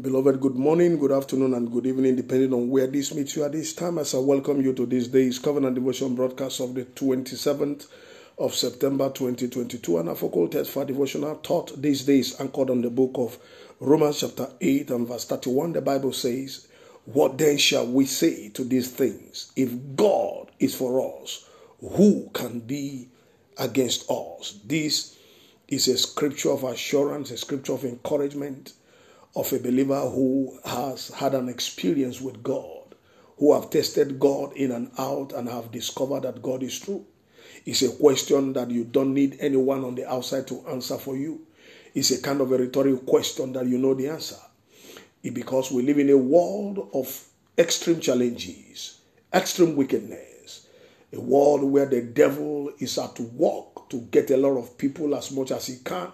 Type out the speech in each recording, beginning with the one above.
Beloved, good morning, good afternoon, and good evening, depending on where this meets you at this time. As I welcome you to this day's Covenant Devotion broadcast of the 27th of September 2022. And our focal text for devotional thought these days anchored on the book of Romans, chapter 8 and verse 31. The Bible says, What then shall we say to these things? If God is for us, who can be against us? This is a scripture of assurance, a scripture of encouragement of a believer who has had an experience with God, who have tested God in and out and have discovered that God is true. It's a question that you don't need anyone on the outside to answer for you. It's a kind of a rhetorical question that you know the answer. It, because we live in a world of extreme challenges, extreme wickedness, a world where the devil is at work to get a lot of people as much as he can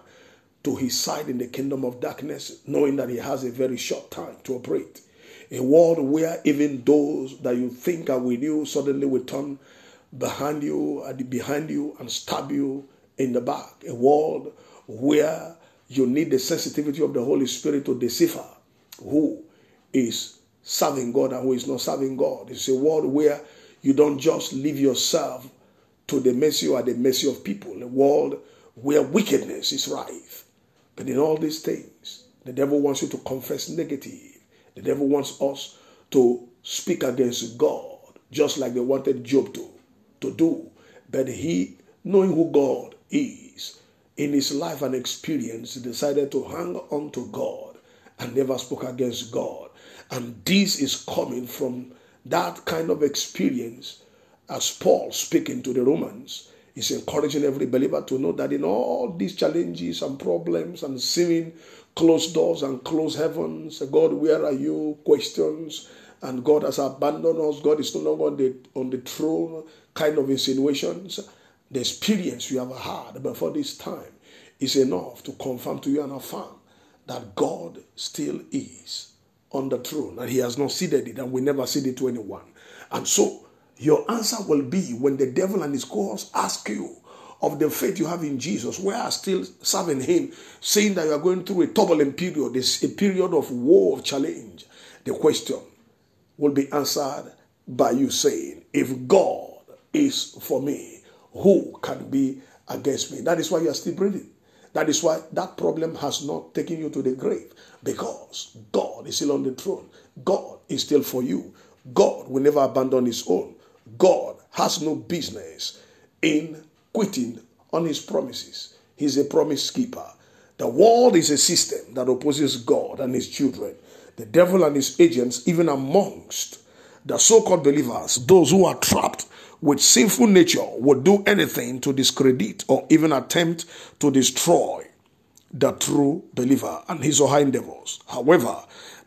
to his side in the kingdom of darkness, knowing that he has a very short time to operate. A world where even those that you think are with you suddenly will turn behind you and behind you and stab you in the back. A world where you need the sensitivity of the Holy Spirit to decipher who is serving God and who is not serving God. It's a world where you don't just leave yourself to the mercy or the mercy of people. A world where wickedness is rife. But in all these things, the devil wants you to confess negative. The devil wants us to speak against God, just like they wanted Job to, to do. But he, knowing who God is, in his life and experience, decided to hang on to God and never spoke against God. And this is coming from that kind of experience as Paul speaking to the Romans He's encouraging every believer to know that in all these challenges and problems and seeing closed doors and closed heavens, God, where are you? Questions, and God has abandoned us. God is no longer on the, on the throne, kind of insinuations. The experience you have had before this time is enough to confirm to you and affirm that God still is on the throne and He has not ceded it and we never cede it to anyone. And so, your answer will be when the devil and his cohorts ask you of the faith you have in Jesus, where are still serving him, saying that you are going through a turbulent period, this a period of war, of challenge. The question will be answered by you saying, If God is for me, who can be against me? That is why you are still breathing. That is why that problem has not taken you to the grave because God is still on the throne. God is still for you. God will never abandon his own. God has no business in quitting on his promises. He's a promise keeper. The world is a system that opposes God and his children. The devil and his agents, even amongst the so called believers, those who are trapped with sinful nature, would do anything to discredit or even attempt to destroy the true believer and his or her endeavors. However,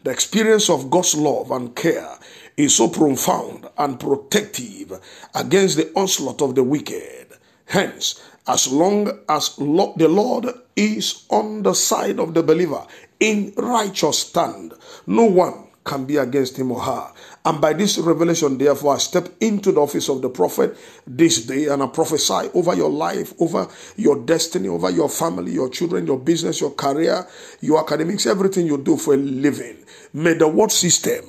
the experience of God's love and care is so profound and protective against the onslaught of the wicked. Hence, as long as the Lord is on the side of the believer in righteous stand, no one can be against him or her. And by this revelation, therefore, I step into the office of the prophet this day and I prophesy over your life, over your destiny, over your family, your children, your business, your career, your academics, everything you do for a living. May the word system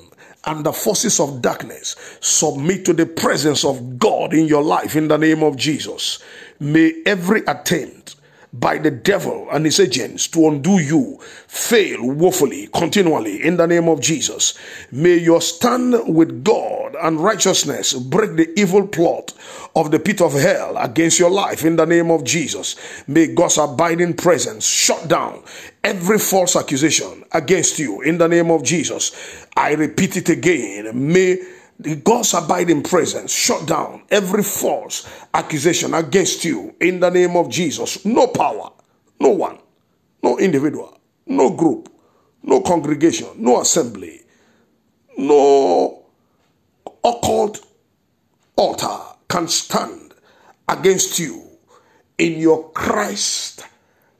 and the forces of darkness submit to the presence of God in your life in the name of Jesus. May every attempt by the devil and his agents to undo you fail woefully, continually, in the name of Jesus. May your stand with God and righteousness break the evil plot of the pit of hell against your life in the name of Jesus. May God's abiding presence shut down every false accusation against you in the name of Jesus. I repeat it again. May God's abiding presence shut down every false accusation against you in the name of Jesus. No power, no one, no individual, no group, no congregation, no assembly, no occult altar can stand against you in your Christ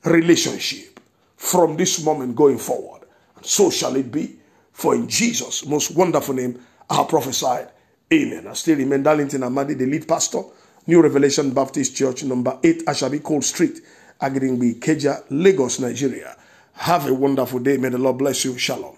relationship from this moment going forward. So shall it be. For in Jesus' most wonderful name, I have prophesied. Amen. I still remain Darlington Amadi, the lead pastor, New Revelation Baptist Church, number 8, Ashabi Cole Street, Agidingbi, Ikeja, Lagos, Nigeria. Have a wonderful day. May the Lord bless you. Shalom.